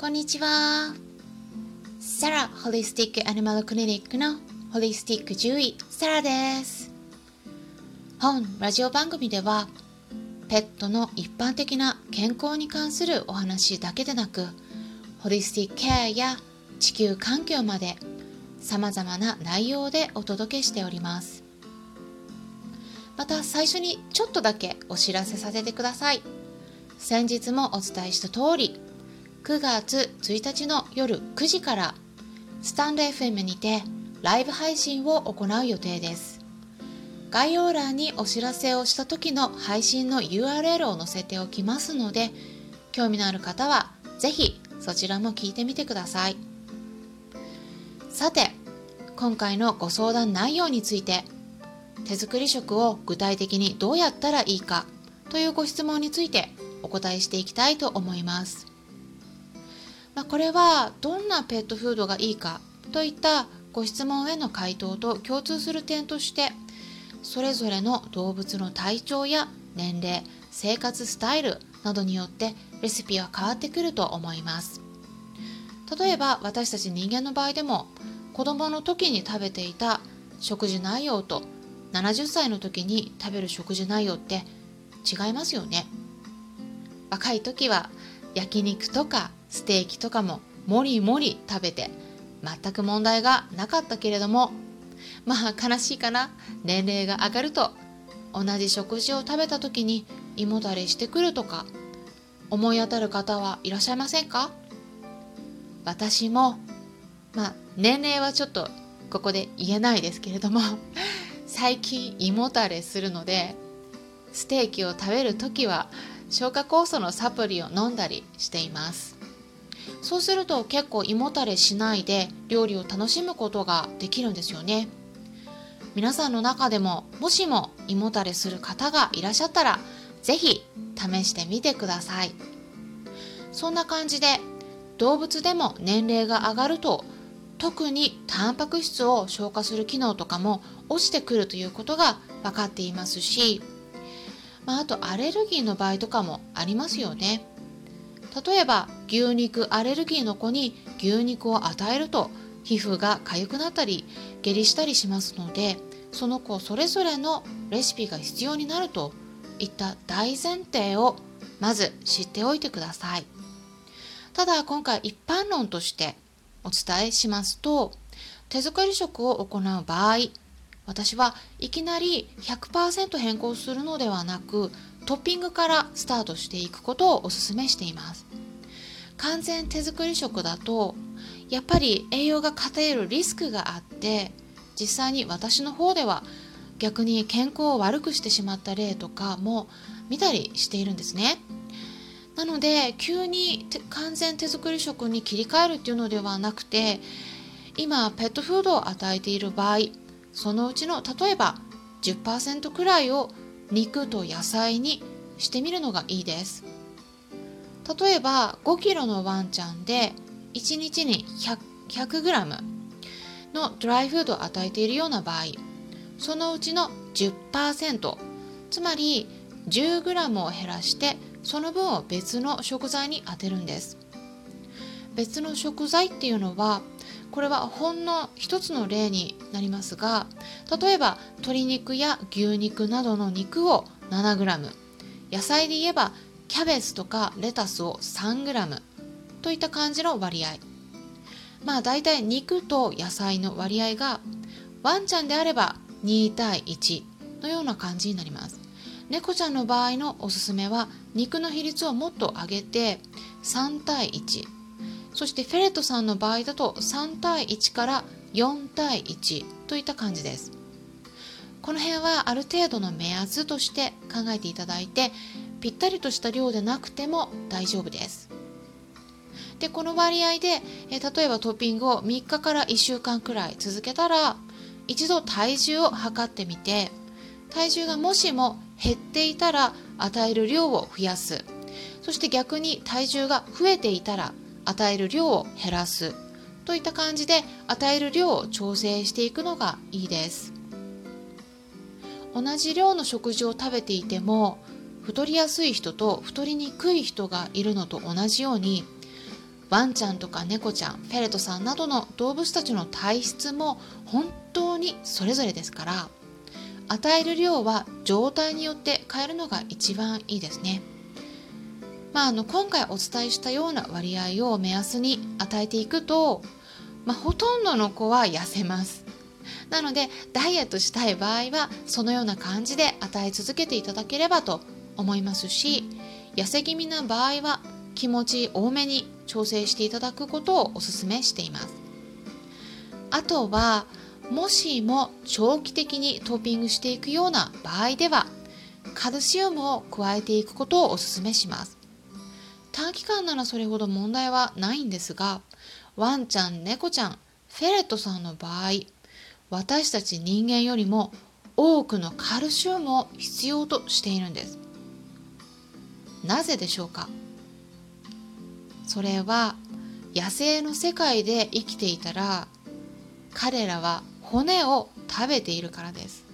こんにちは。サラホリスティックアニマルクリニックのホリスティック獣医サラです。本ラジオ番組ではペットの一般的な健康に関するお話だけでなくホリスティックケアや地球環境まで様々な内容でお届けしております。また最初にちょっとだけお知らせさせてください。先日もお伝えした通り9月1日の夜9時からスタンド FM にてライブ配信を行う予定です。概要欄にお知らせをした時の配信の URL を載せておきますので興味のある方は是非そちらも聞いてみてください。さて今回のご相談内容について手作り食を具体的にどうやったらいいかというご質問についてお答えしていきたいと思います。まあ、これはどんなペットフードがいいかといったご質問への回答と共通する点としてそれぞれの動物の体調や年齢生活スタイルなどによってレシピは変わってくると思います。例えば私たち人間の場合でも子供の時に食べていた食事内容と70歳の時に食べる食事内容って違いますよね。若い時は焼肉とかステーキとかももりもり食べて全く問題がなかったけれどもまあ悲しいかな。年齢が上がると同じ食事を食べた時に胃もたれしてくるとか思い当たる方はいらっしゃいませんか？私もまあ年齢はちょっとここで言えないですけれども最近胃もたれするのでステーキを食べる時は消化酵素のサプリを飲んだりしています。そうすると結構胃もたれしないで料理を楽しむことができるんですよね。皆さんの中でももしも胃もたれする方がいらっしゃったら是非試してみてください。そんな感じで動物でも年齢が上がると特にタンパク質を消化する機能とかも落ちてくるということが分かっていますしまあ、あとアレルギーの場合とかもありますよね。例えば牛肉アレルギーの子に牛肉を与えると皮膚が痒くなったり下痢したりしますのでその子それぞれのレシピが必要になるといった大前提をまず知っておいてください。ただ今回一般論としてお伝えしますと手作り食を行う場合私はいきなり100%変更するのではなくトッピングからスタートしていくことをお勧めしています。完全手作り食だとやっぱり栄養が偏るリスクがあって実際に私の方では逆に健康を悪くしてしまった例とかも見たりしているんですね。なので急に完全手作り食に切り替えるっていうのではなくて今ペットフードを与えている場合そのうちの例えば10%くらいを肉と野菜にしてみるのがいいです。例えば5キロのワンちゃんで1日に 100, グラムのドライフードを与えているような場合そのうちの10%つまり 10g を減らしてその分を別の食材に当てるんです。別の食材っていうのはこれはほんの一つの例になりますが例えば鶏肉や牛肉などの肉を 7g 野菜で言えばキャベツとかレタスを 3g といった感じの割合。まあ大体肉と野菜の割合がワンちゃんであれば2対1のような感じになります。猫ちゃんの場合のおすすめは肉の比率をもっと上げて3対1そしてフェレットさんの場合だと3対1から4対1といった感じです。この辺はある程度の目安として考えていただいてぴったりとした量でなくても大丈夫です。でこの割合でえ例えばトッピングを3日から1週間くらい続けたら一度体重を測ってみて体重がもしも減っていたら与える量を増やす。そして逆に体重が増えていたら与える量を減らすといった感じで与える量を調整していくのがいいです同じ量の食事を食べていても太りやすい人と太りにくい人がいるのと同じようにワンちゃんとか猫ちゃんフェレットさんなどの動物たちの体質も本当にそれぞれですから与える量は状態によって変えるのが一番いいですね。まあ、あの今回お伝えしたような割合を目安に与えていくと、まあ、ほとんどの子は痩せます。なのでダイエットしたい場合はそのような感じで与え続けていただければと思いますし痩せ気味な場合は気持ち多めに調整していただくことをお勧めしていますあとはもしも長期的にトッピングしていくような場合ではカルシウムを加えていくことをお勧めします短期間ならそれほど問題はないんですがワンちゃん猫ちゃんフェレットさんの場合私たち人間よりも多くのカルシウムを必要としているんです。なぜでしょうか？それは野生の世界で生きていたら彼らは骨を食べているからです。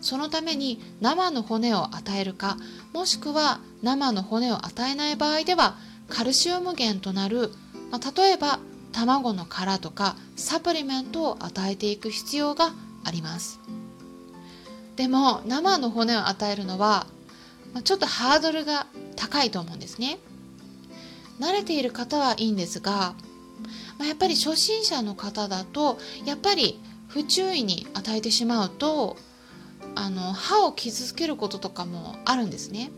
そのために生の骨を与えるかもしくは生の骨を与えない場合ではカルシウム源となる、まあ、例えば卵の殻とかサプリメントを与えていく必要があります。でも生の骨を与えるのはちょっとハードルが高いと思うんですね。慣れている方はいいんですが、まあ、やっぱり初心者の方だとやっぱり不注意に与えてしまうとあの歯を傷つけることとかもあるんですね。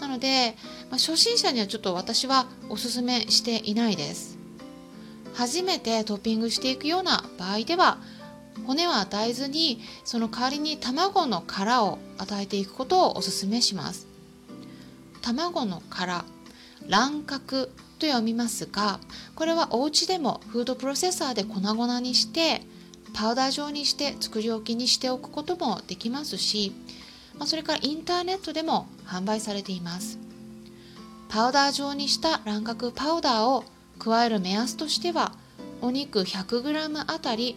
なので、まあ、初心者にはちょっと私はおすすめしていないです。初めてトッピングしていくような場合では骨は与えずにその代わりに卵の殻を与えていくことをお勧めします。卵の殻卵殻と読みますがこれはお家でもフードプロセッサーで粉々にしてパウダー状にして作り置きにしておくこともできますし、ま、それからインターネットでも販売されています。パウダー状にした卵殻パウダーを加える目安としてはお肉 100g あたり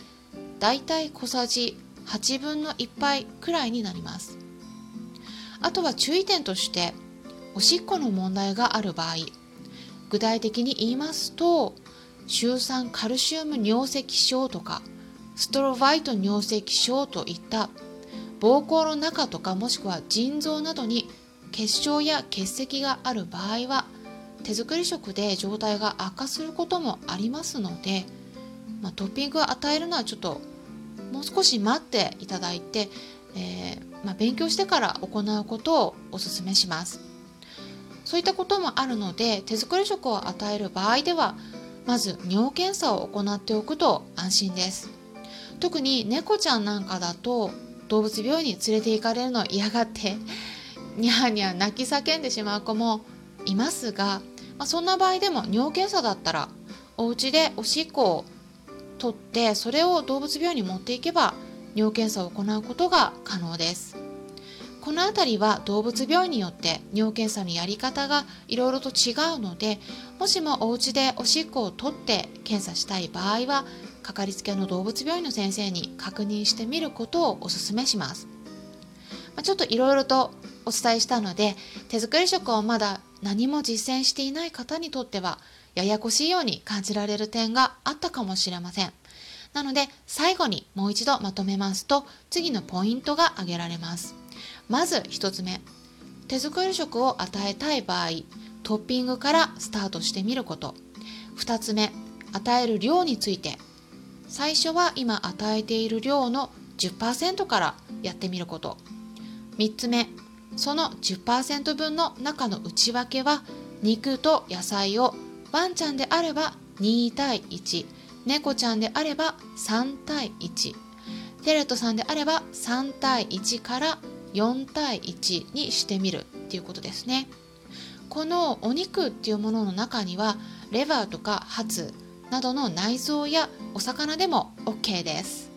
だいたい小さじ8分の1杯くらいになります。あとは注意点としておしっこの問題がある場合具体的に言いますとシ酸カルシウム尿石症とかストロバイト尿石症といった膀胱の中とかもしくは腎臓などに結晶や結石がある場合は手作り食で状態が悪化することもありますので、まあ、トッピングを与えるのはちょっともう少し待っていただいて、えー、まあ、勉強してから行うことをお勧めします。そういったこともあるので手作り食を与える場合ではまず尿検査を行っておくと安心です。特に猫ちゃんなんかだと動物病院に連れて行かれるのを嫌がって ニャーニャー泣き叫んでしまう子もいますが、まあ、そんな場合でも尿検査だったらお家でおしっこを取ってそれを動物病院に持っていけば尿検査を行うことが可能です。この辺りは動物病院によって尿検査のやり方がいろいろと違うのでもしもお家でおしっこを取って検査したい場合はかかりつけの動物病院の先生に確認してみることをお勧めします、まあ、ちょっといろいろとお伝えしたので手作り食をまだ何も実践していない方にとってはややこしいように感じられる点があったかもしれません。なので最後にもう一度まとめますと次のポイントが挙げられます。まず1つ目。手作り食を与えたい場合トッピングからスタートしてみること。2つ目。与える量について。最初は今与えている量の10%からやってみること。3つ目その10%分の中の内訳は肉と野菜をワンちゃんであれば2対1猫ちゃんであれば3対1テレットさんであれば3対1から4対1にしてみるっていうことですね。このお肉っていうものの中にはレバーとかハツなどの内臓やお魚でも OK です。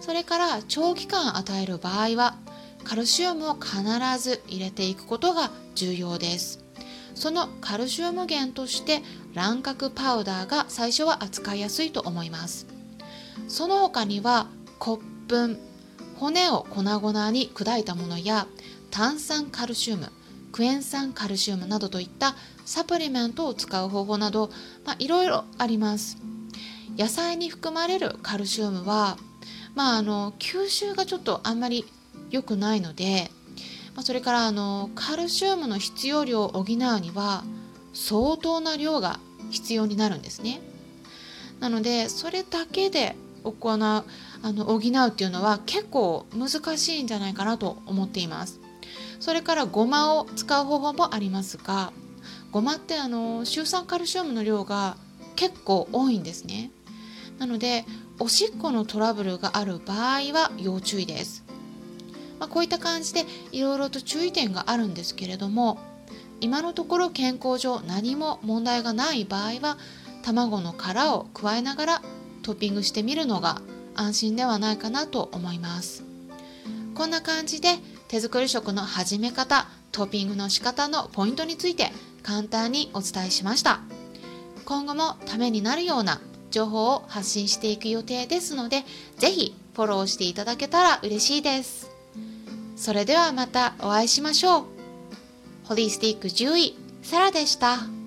それから長期間与える場合はカルシウムを必ず入れていくことが重要です。そのカルシウム源として卵殻パウダーが最初は扱いやすいと思います。その他には骨粉骨を粉々に砕いたものや炭酸カルシウムクエン酸カルシウムなどといったサプリメントを使う方法など、まあ、いろいろあります。野菜に含まれるカルシウムは、まあ、あの吸収がちょっとあんまり良くないので、まあ、それからあのカルシウムの必要量を補うには相当な量が必要になるんですね。なのでそれだけで行うあの補うっていうのは結構難しいんじゃないかなと思っています。それからごまを使う方法もありますがごまってあのシュウ酸カルシウムの量が結構多いんですね。なのでおしっこのトラブルがある場合は要注意です、まあ、こういった感じでいろいろと注意点があるんですけれども今のところ健康上何も問題がない場合は卵の殻を加えながらトッピングしてみるのが安心ではないかなと思います。こんな感じで手作り食の始め方トッピングの仕方のポイントについて簡単にお伝えしました。今後もためになるような情報を発信していく予定ですので是非フォローしていただけたら嬉しいです。それではまたお会いしましょう。ホリスティック獣医サラでした。